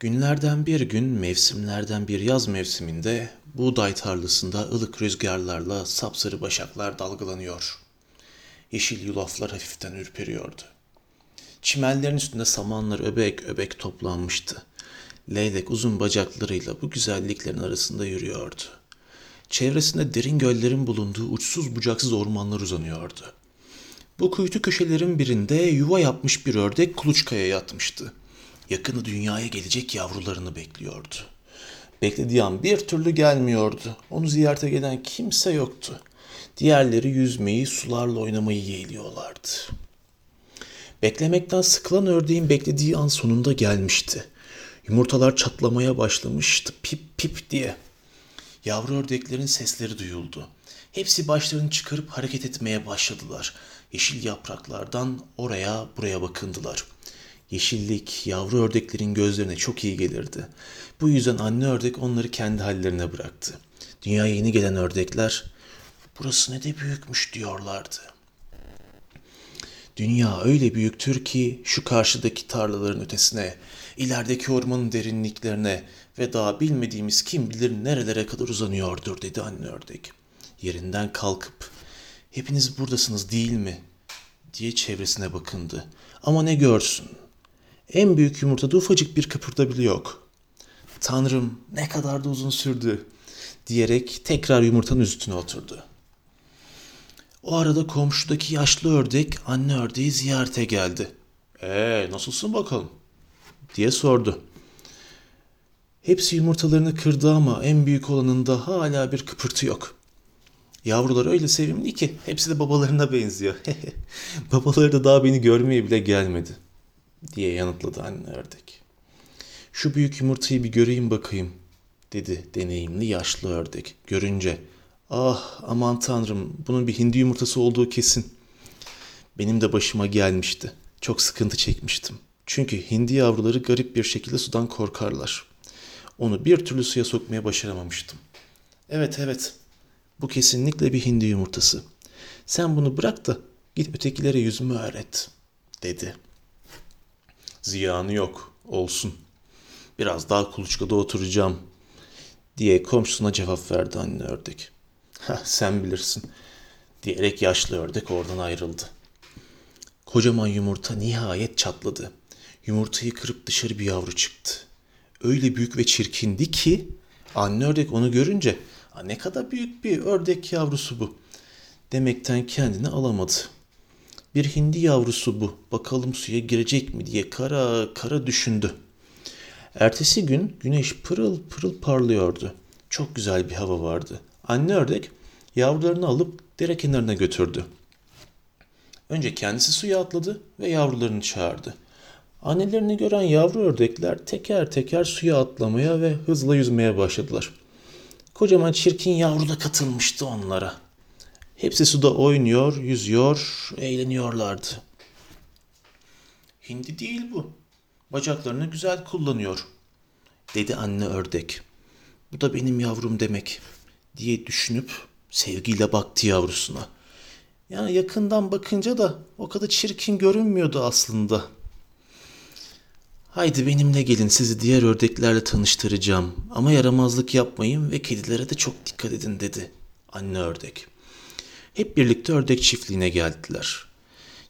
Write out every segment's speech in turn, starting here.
Günlerden bir gün, mevsimlerden bir yaz mevsiminde buğday tarlasında ılık rüzgarlarla sapsarı başaklar dalgalanıyor. Yeşil yulaflar hafiften ürperiyordu. Çimenlerin üstünde samanlar öbek öbek toplanmıştı. Leylek uzun bacaklarıyla bu güzelliklerin arasında yürüyordu. Çevresinde derin göllerin bulunduğu uçsuz bucaksız ormanlar uzanıyordu. Bu kuytu köşelerin birinde yuva yapmış bir ördek kuluçkaya yatmıştı. Yakını dünyaya gelecek yavrularını bekliyordu. Beklediği an bir türlü gelmiyordu. Onu ziyarete gelen kimse yoktu. Diğerleri yüzmeyi, sularla oynamayı yeğliyorlardı. Beklemekten sıkılan ördeğin beklediği an sonunda gelmişti. Yumurtalar çatlamaya başlamıştı pip pip diye. Yavru ördeklerin sesleri duyuldu. Hepsi başlarını çıkarıp hareket etmeye başladılar. Yeşil yapraklardan oraya buraya bakındılar. Yeşillik yavru ördeklerin gözlerine çok iyi gelirdi. Bu yüzden anne ördek onları kendi hallerine bıraktı. Dünyaya yeni gelen ördekler burası ne de büyükmüş diyorlardı. Dünya öyle büyüktür ki şu karşıdaki tarlaların ötesine, ilerideki ormanın derinliklerine ve daha bilmediğimiz kim bilir nerelere kadar uzanıyordur dedi anne ördek. Yerinden kalkıp hepiniz buradasınız değil mi diye çevresine bakındı. Ama ne görsün? En büyük yumurtada ufacık bir kıpırda bile yok. Tanrım ne kadar da uzun sürdü diyerek tekrar yumurtanın üstüne oturdu. O arada komşudaki yaşlı ördek anne ördeği ziyarete geldi. Ee nasılsın bakalım? diye sordu. Hepsi yumurtalarını kırdı ama en büyük olanında hala bir kıpırtı yok. Yavrular öyle sevimli ki hepsi de babalarına benziyor. Babaları da daha beni görmeye bile gelmedi diye yanıtladı anne ördek. Şu büyük yumurtayı bir göreyim bakayım dedi deneyimli yaşlı ördek. Görünce ah aman tanrım bunun bir hindi yumurtası olduğu kesin. Benim de başıma gelmişti. Çok sıkıntı çekmiştim. Çünkü hindi yavruları garip bir şekilde sudan korkarlar. Onu bir türlü suya sokmaya başaramamıştım. Evet evet bu kesinlikle bir hindi yumurtası. Sen bunu bırak da git ötekilere yüzümü öğret dedi. Ziyanı yok olsun. Biraz daha kuluçkada oturacağım diye komşusuna cevap verdi anne ördek. Sen bilirsin diyerek yaşlı ördek oradan ayrıldı. Kocaman yumurta nihayet çatladı. Yumurtayı kırıp dışarı bir yavru çıktı. Öyle büyük ve çirkindi ki anne ördek onu görünce ne kadar büyük bir ördek yavrusu bu demekten kendini alamadı. Bir hindi yavrusu bu. Bakalım suya girecek mi diye kara kara düşündü. Ertesi gün güneş pırıl pırıl parlıyordu. Çok güzel bir hava vardı. Anne ördek yavrularını alıp dere kenarına götürdü. Önce kendisi suya atladı ve yavrularını çağırdı. Annelerini gören yavru ördekler teker teker suya atlamaya ve hızla yüzmeye başladılar. Kocaman çirkin yavru da katılmıştı onlara. Hepsi suda oynuyor, yüzüyor, eğleniyorlardı. Hindi değil bu. Bacaklarını güzel kullanıyor, dedi anne ördek. Bu da benim yavrum demek, diye düşünüp sevgiyle baktı yavrusuna. Yani yakından bakınca da o kadar çirkin görünmüyordu aslında. Haydi benimle gelin sizi diğer ördeklerle tanıştıracağım ama yaramazlık yapmayın ve kedilere de çok dikkat edin dedi anne ördek. Hep birlikte ördek çiftliğine geldiler.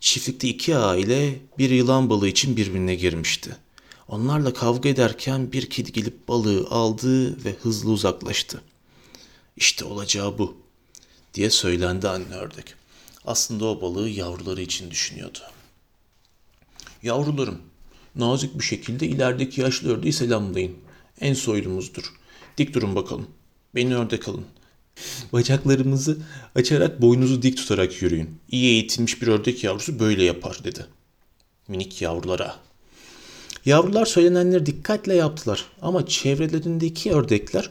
Çiftlikte iki aile bir yılan balığı için birbirine girmişti. Onlarla kavga ederken bir kedi gelip balığı aldı ve hızlı uzaklaştı. İşte olacağı bu diye söylendi anne ördek. Aslında o balığı yavruları için düşünüyordu. Yavrularım, nazik bir şekilde ilerideki yaşlı ördeği selamlayın. En soylumuzdur. Dik durun bakalım. Beni ördek alın. Bacaklarınızı açarak boynunuzu dik tutarak yürüyün. İyi eğitilmiş bir ördek yavrusu böyle yapar dedi. Minik yavrulara. Yavrular söylenenleri dikkatle yaptılar ama çevrelerindeki ördekler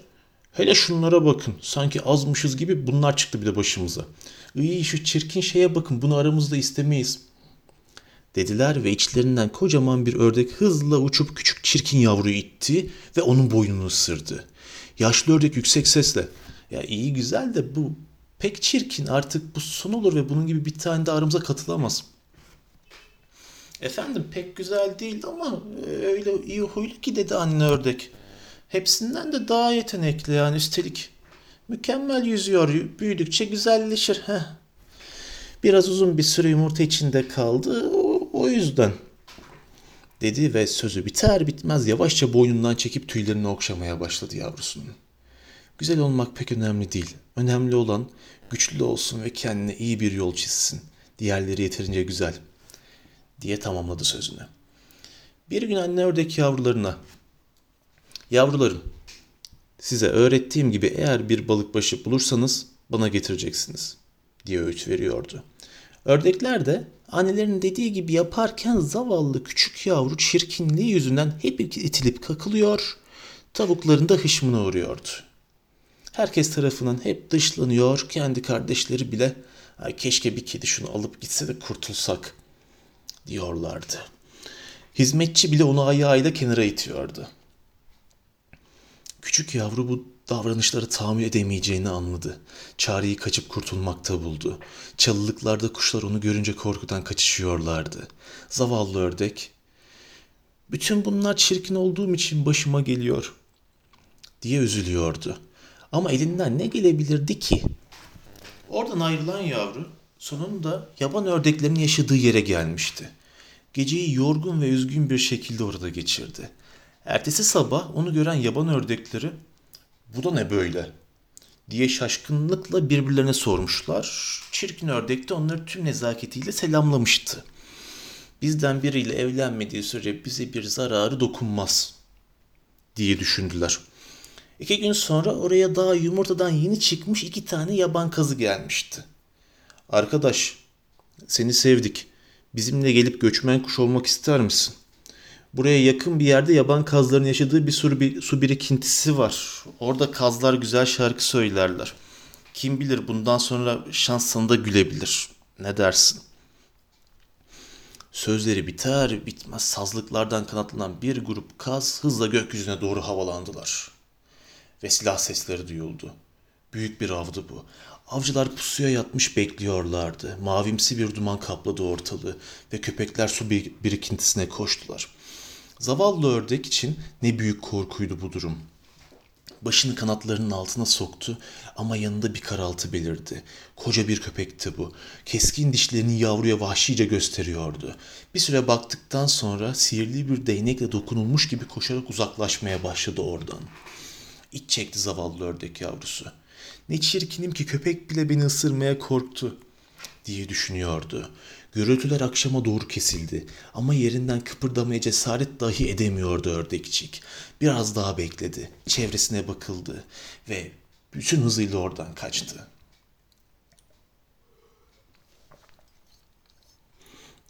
hele şunlara bakın sanki azmışız gibi bunlar çıktı bir de başımıza. İyi şu çirkin şeye bakın bunu aramızda istemeyiz dediler ve içlerinden kocaman bir ördek hızla uçup küçük çirkin yavruyu itti ve onun boynunu ısırdı. Yaşlı ördek yüksek sesle ya iyi güzel de bu pek çirkin artık bu son olur ve bunun gibi bir tane de aramıza katılamaz. Efendim pek güzel değil ama öyle iyi huylu ki dedi anne ördek. Hepsinden de daha yetenekli yani üstelik. Mükemmel yüzüyor. Büyüdükçe güzelleşir. Heh. Biraz uzun bir süre yumurta içinde kaldı. O, o yüzden. Dedi ve sözü biter bitmez yavaşça boynundan çekip tüylerini okşamaya başladı yavrusunun. Güzel olmak pek önemli değil. Önemli olan güçlü olsun ve kendine iyi bir yol çizsin. Diğerleri yeterince güzel. Diye tamamladı sözünü. Bir gün anne ördek yavrularına. Yavrularım, size öğrettiğim gibi eğer bir balık başı bulursanız bana getireceksiniz diye öğüt veriyordu. Ördekler de annelerin dediği gibi yaparken zavallı küçük yavru çirkinliği yüzünden hep itilip kakılıyor, tavukların da hışmına uğruyordu. Herkes tarafından hep dışlanıyor, kendi kardeşleri bile keşke bir kedi şunu alıp gitse de kurtulsak diyorlardı. Hizmetçi bile onu ayağıyla kenara itiyordu. Küçük yavru bu davranışları tahammül edemeyeceğini anladı. Çareyi kaçıp kurtulmakta buldu. Çalılıklarda kuşlar onu görünce korkudan kaçışıyorlardı. Zavallı ördek, bütün bunlar çirkin olduğum için başıma geliyor diye üzülüyordu. Ama elinden ne gelebilirdi ki? Oradan ayrılan yavru sonunda yaban ördeklerin yaşadığı yere gelmişti. Geceyi yorgun ve üzgün bir şekilde orada geçirdi. Ertesi sabah onu gören yaban ördekleri bu da ne böyle diye şaşkınlıkla birbirlerine sormuşlar. Çirkin ördek de onları tüm nezaketiyle selamlamıştı. Bizden biriyle evlenmediği sürece bize bir zararı dokunmaz diye düşündüler. İki gün sonra oraya daha yumurtadan yeni çıkmış iki tane yaban kazı gelmişti. Arkadaş, seni sevdik. Bizimle gelip göçmen kuş olmak ister misin? Buraya yakın bir yerde yaban kazların yaşadığı bir su, bir su birikintisi var. Orada kazlar güzel şarkı söylerler. Kim bilir bundan sonra şans da gülebilir. Ne dersin? Sözleri biter bitmez sazlıklardan kanatlanan bir grup kaz hızla gökyüzüne doğru havalandılar. Ve silah sesleri duyuldu. Büyük bir avdı bu. Avcılar pusuya yatmış bekliyorlardı. Mavimsi bir duman kapladı ortalığı ve köpekler su birikintisine koştular. Zavallı ördek için ne büyük korkuydu bu durum. Başını kanatlarının altına soktu ama yanında bir karaltı belirdi. Koca bir köpekti bu. Keskin dişlerini yavruya vahşice gösteriyordu. Bir süre baktıktan sonra sihirli bir değnekle dokunulmuş gibi koşarak uzaklaşmaya başladı oradan. İç çekti zavallı ördek yavrusu. Ne çirkinim ki köpek bile beni ısırmaya korktu diye düşünüyordu. Gürültüler akşama doğru kesildi ama yerinden kıpırdamaya cesaret dahi edemiyordu ördekçik. Biraz daha bekledi, çevresine bakıldı ve bütün hızıyla oradan kaçtı.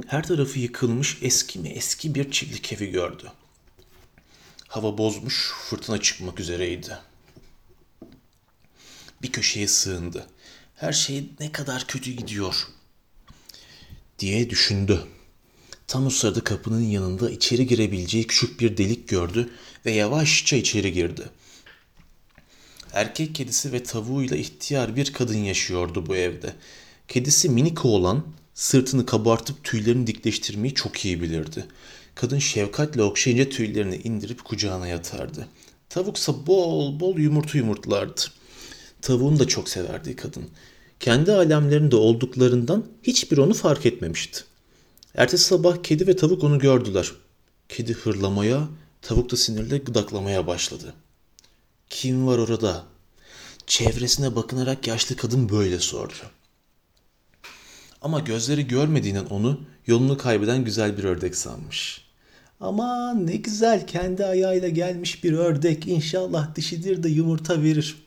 Her tarafı yıkılmış eski mi eski bir çiftlik evi gördü. Hava bozmuş, fırtına çıkmak üzereydi. Bir köşeye sığındı. Her şey ne kadar kötü gidiyor diye düşündü. Tam o sırada kapının yanında içeri girebileceği küçük bir delik gördü ve yavaşça içeri girdi. Erkek kedisi ve tavuğuyla ihtiyar bir kadın yaşıyordu bu evde. Kedisi minik oğlan sırtını kabartıp tüylerini dikleştirmeyi çok iyi bilirdi. Kadın şefkatle okşayınca tüylerini indirip kucağına yatardı. Tavuksa bol bol yumurta yumurtlardı. Tavuğunu da çok severdi kadın kendi alemlerinde olduklarından hiçbir onu fark etmemişti. Ertesi sabah kedi ve tavuk onu gördüler. Kedi hırlamaya, tavuk da sinirle gıdaklamaya başladı. Kim var orada? Çevresine bakınarak yaşlı kadın böyle sordu. Ama gözleri görmediğinden onu yolunu kaybeden güzel bir ördek sanmış. Ama ne güzel kendi ayağıyla gelmiş bir ördek inşallah dişidir de yumurta verir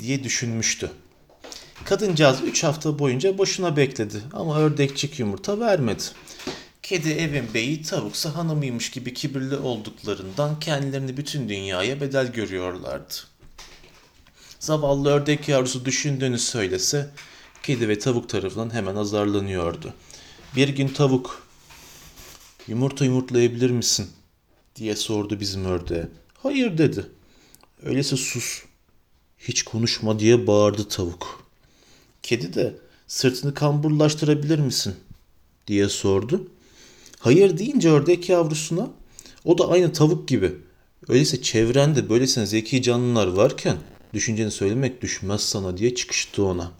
diye düşünmüştü. Kadıncağız 3 hafta boyunca boşuna bekledi ama ördekçik yumurta vermedi. Kedi evin beyi tavuksa hanımıymış gibi kibirli olduklarından kendilerini bütün dünyaya bedel görüyorlardı. Zavallı ördek yavrusu düşündüğünü söylese kedi ve tavuk tarafından hemen azarlanıyordu. Bir gün tavuk yumurta yumurtlayabilir misin diye sordu bizim ördeğe. Hayır dedi. Öyleyse sus. Hiç konuşma diye bağırdı tavuk. Kedi de sırtını kamburlaştırabilir misin diye sordu. Hayır deyince ördek yavrusuna o da aynı tavuk gibi. Öyleyse çevrende böylesine zeki canlılar varken düşünceni söylemek düşmez sana diye çıkıştı ona.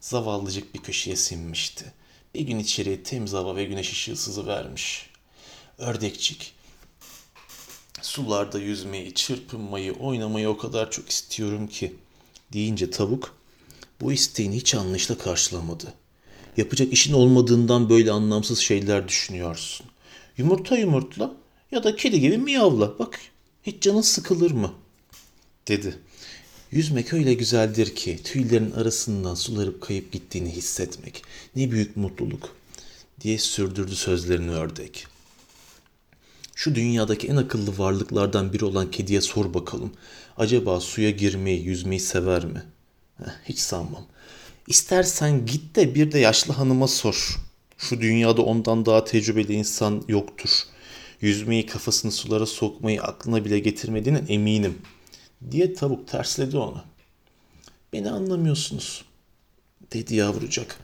Zavallıcık bir köşeye sinmişti. Bir gün içeriye temiz hava ve güneş ışığı sızıvermiş. Ördekçik, sularda yüzmeyi, çırpınmayı, oynamayı o kadar çok istiyorum ki deyince tavuk bu isteğini hiç anlayışla karşılamadı. Yapacak işin olmadığından böyle anlamsız şeyler düşünüyorsun. Yumurta yumurtla ya da kedi gibi miyavla. Bak hiç canın sıkılır mı? Dedi. Yüzmek öyle güzeldir ki tüylerin arasından sularıp kayıp gittiğini hissetmek. Ne büyük mutluluk diye sürdürdü sözlerini ördek. Şu dünyadaki en akıllı varlıklardan biri olan kediye sor bakalım. Acaba suya girmeyi, yüzmeyi sever mi? Heh, hiç sanmam. İstersen git de bir de yaşlı hanıma sor. Şu dünyada ondan daha tecrübeli insan yoktur. Yüzmeyi, kafasını sulara sokmayı aklına bile getirmediğine eminim. Diye tavuk tersledi onu. Beni anlamıyorsunuz, dedi yavrucak.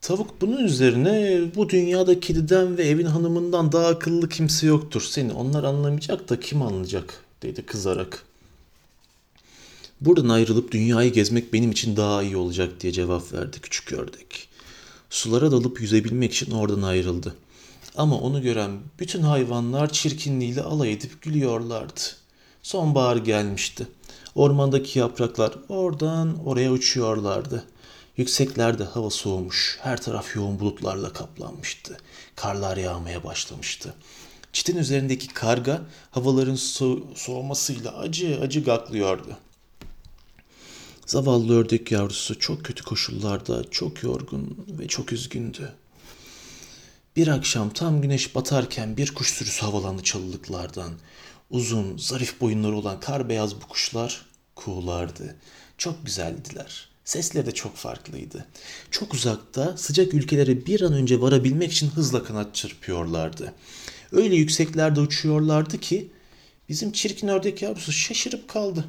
Tavuk bunun üzerine bu dünyada kediden ve evin hanımından daha akıllı kimse yoktur. Seni onlar anlamayacak da kim anlayacak dedi kızarak. Buradan ayrılıp dünyayı gezmek benim için daha iyi olacak diye cevap verdi küçük ördek. Sulara dalıp yüzebilmek için oradan ayrıldı. Ama onu gören bütün hayvanlar çirkinliğiyle alay edip gülüyorlardı. Sonbahar gelmişti. Ormandaki yapraklar oradan oraya uçuyorlardı. Yükseklerde hava soğumuş, her taraf yoğun bulutlarla kaplanmıştı. Karlar yağmaya başlamıştı. Çitin üzerindeki karga havaların so- soğumasıyla acı acı gaklıyordu. Zavallı ördek yavrusu çok kötü koşullarda, çok yorgun ve çok üzgündü. Bir akşam tam güneş batarken bir kuş sürüsü havalandı çalılıklardan. Uzun, zarif boyunları olan kar beyaz bu kuşlar kuğulardı. Çok güzeldiler. Sesleri de çok farklıydı. Çok uzakta, sıcak ülkelere bir an önce varabilmek için hızla kanat çırpıyorlardı. Öyle yükseklerde uçuyorlardı ki bizim çirkin ördek yavrusu şaşırıp kaldı.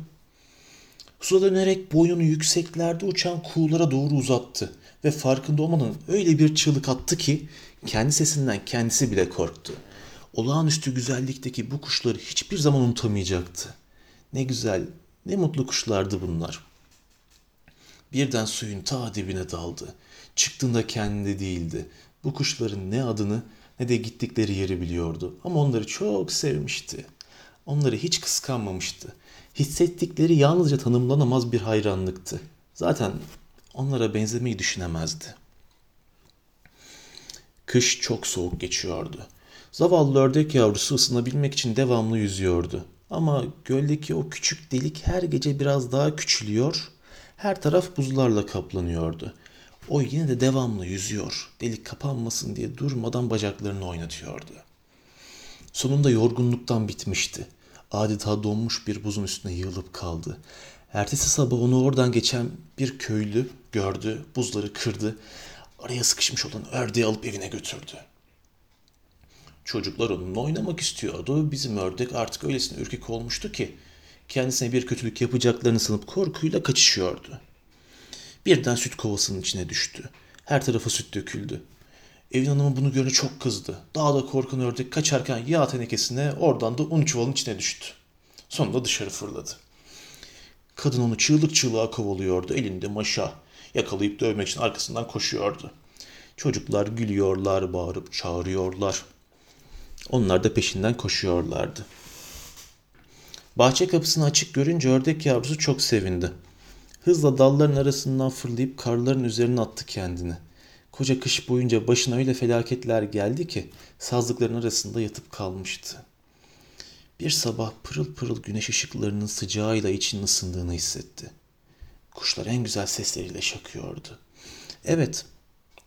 Suda dönerek boynunu yükseklerde uçan kuğulara doğru uzattı ve farkında olmadan öyle bir çığlık attı ki kendi sesinden kendisi bile korktu. Olağanüstü güzellikteki bu kuşları hiçbir zaman unutamayacaktı. Ne güzel, ne mutlu kuşlardı bunlar. Birden suyun ta dibine daldı. Çıktığında kendi değildi. Bu kuşların ne adını ne de gittikleri yeri biliyordu. Ama onları çok sevmişti. Onları hiç kıskanmamıştı. Hissettikleri yalnızca tanımlanamaz bir hayranlıktı. Zaten onlara benzemeyi düşünemezdi. Kış çok soğuk geçiyordu. Zavallı ördek yavrusu ısınabilmek için devamlı yüzüyordu. Ama göldeki o küçük delik her gece biraz daha küçülüyor, her taraf buzlarla kaplanıyordu. O yine de devamlı yüzüyor, delik kapanmasın diye durmadan bacaklarını oynatıyordu. Sonunda yorgunluktan bitmişti. Adeta donmuş bir buzun üstüne yığılıp kaldı. Ertesi sabah onu oradan geçen bir köylü gördü, buzları kırdı. Araya sıkışmış olan ördeği alıp evine götürdü. Çocuklar onunla oynamak istiyordu. Bizim ördek artık öylesine ürkek olmuştu ki kendisine bir kötülük yapacaklarını sanıp korkuyla kaçışıyordu. Birden süt kovasının içine düştü. Her tarafa süt döküldü. Evin hanımı bunu görünce çok kızdı. Daha da korkan ördek kaçarken yağ tenekesine oradan da un çuvalın içine düştü. Sonunda dışarı fırladı. Kadın onu çığlık çığlığa kovalıyordu. Elinde maşa. Yakalayıp dövmek için arkasından koşuyordu. Çocuklar gülüyorlar, bağırıp çağırıyorlar. Onlar da peşinden koşuyorlardı. Bahçe kapısını açık görünce ördek yavrusu çok sevindi. Hızla dalların arasından fırlayıp karların üzerine attı kendini. Koca kış boyunca başına öyle felaketler geldi ki sazlıkların arasında yatıp kalmıştı. Bir sabah pırıl pırıl güneş ışıklarının sıcağıyla içinin ısındığını hissetti. Kuşlar en güzel sesleriyle şakıyordu. Evet,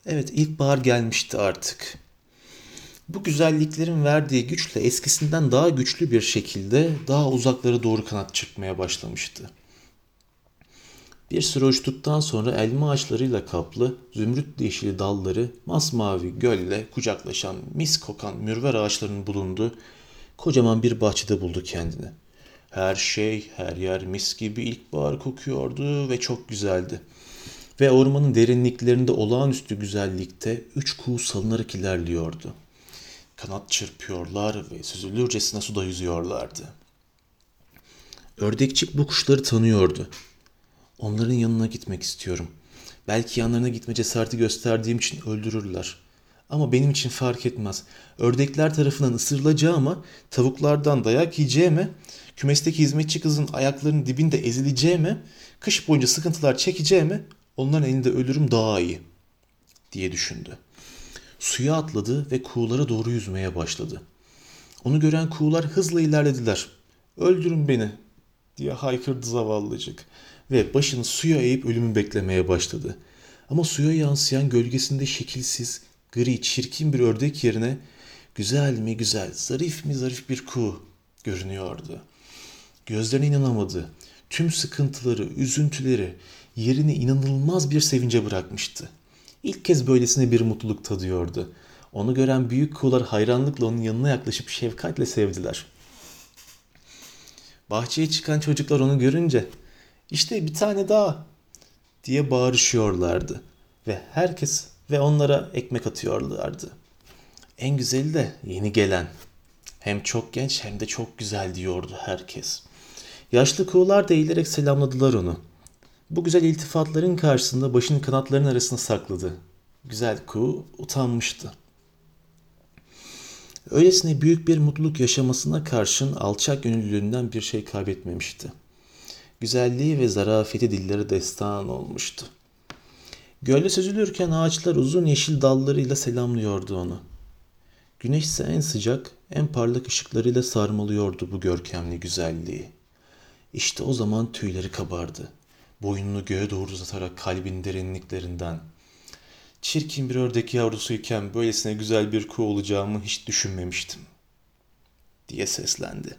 evet ilkbahar gelmişti artık. Bu güzelliklerin verdiği güçle eskisinden daha güçlü bir şekilde daha uzaklara doğru kanat çırpmaya başlamıştı. Bir süre uçtuktan sonra elma ağaçlarıyla kaplı, zümrüt yeşili dalları, masmavi gölle kucaklaşan mis kokan mürver ağaçlarının bulunduğu kocaman bir bahçede buldu kendini. Her şey, her yer mis gibi ilkbahar kokuyordu ve çok güzeldi. Ve ormanın derinliklerinde olağanüstü güzellikte üç kuğu salınarak ilerliyordu. Kanat çırpıyorlar ve süzülürcesine suda yüzüyorlardı. Ördekçik bu kuşları tanıyordu. Onların yanına gitmek istiyorum. Belki yanlarına gitme cesareti gösterdiğim için öldürürler. Ama benim için fark etmez. Ördekler tarafından ısırılacağıma, tavuklardan dayak yiyeceğime, kümesteki hizmetçi kızın ayaklarının dibinde ezileceğime, kış boyunca sıkıntılar çekeceğime onların elinde ölürüm daha iyi diye düşündü. Suya atladı ve kuğulara doğru yüzmeye başladı. Onu gören kuğular hızla ilerlediler. Öldürün beni diye haykırdı zavallıcık ve başını suya eğip ölümü beklemeye başladı. Ama suya yansıyan gölgesinde şekilsiz, gri, çirkin bir ördek yerine güzel mi güzel, zarif mi zarif bir kuğu görünüyordu. Gözlerine inanamadı. Tüm sıkıntıları, üzüntüleri yerini inanılmaz bir sevince bırakmıştı. İlk kez böylesine bir mutluluk tadıyordu. Onu gören büyük kuğular hayranlıkla onun yanına yaklaşıp şefkatle sevdiler. Bahçeye çıkan çocuklar onu görünce işte bir tane daha diye bağırışıyorlardı ve herkes ve onlara ekmek atıyorlardı. En güzeli de yeni gelen. Hem çok genç hem de çok güzel diyordu herkes. Yaşlı kuğular da eğilerek selamladılar onu. Bu güzel iltifatların karşısında başını kanatların arasına sakladı. Güzel kuğu utanmıştı. Öylesine büyük bir mutluluk yaşamasına karşın alçak gönüllülüğünden bir şey kaybetmemişti. Güzelliği ve zarafeti dilleri destan olmuştu. Gölde süzülürken ağaçlar uzun yeşil dallarıyla selamlıyordu onu. Güneş ise en sıcak, en parlak ışıklarıyla sarmalıyordu bu görkemli güzelliği. İşte o zaman tüyleri kabardı. Boynunu göğe doğru uzatarak kalbin derinliklerinden. Çirkin bir ördek yavrusuyken böylesine güzel bir kuğu olacağımı hiç düşünmemiştim. diye seslendi.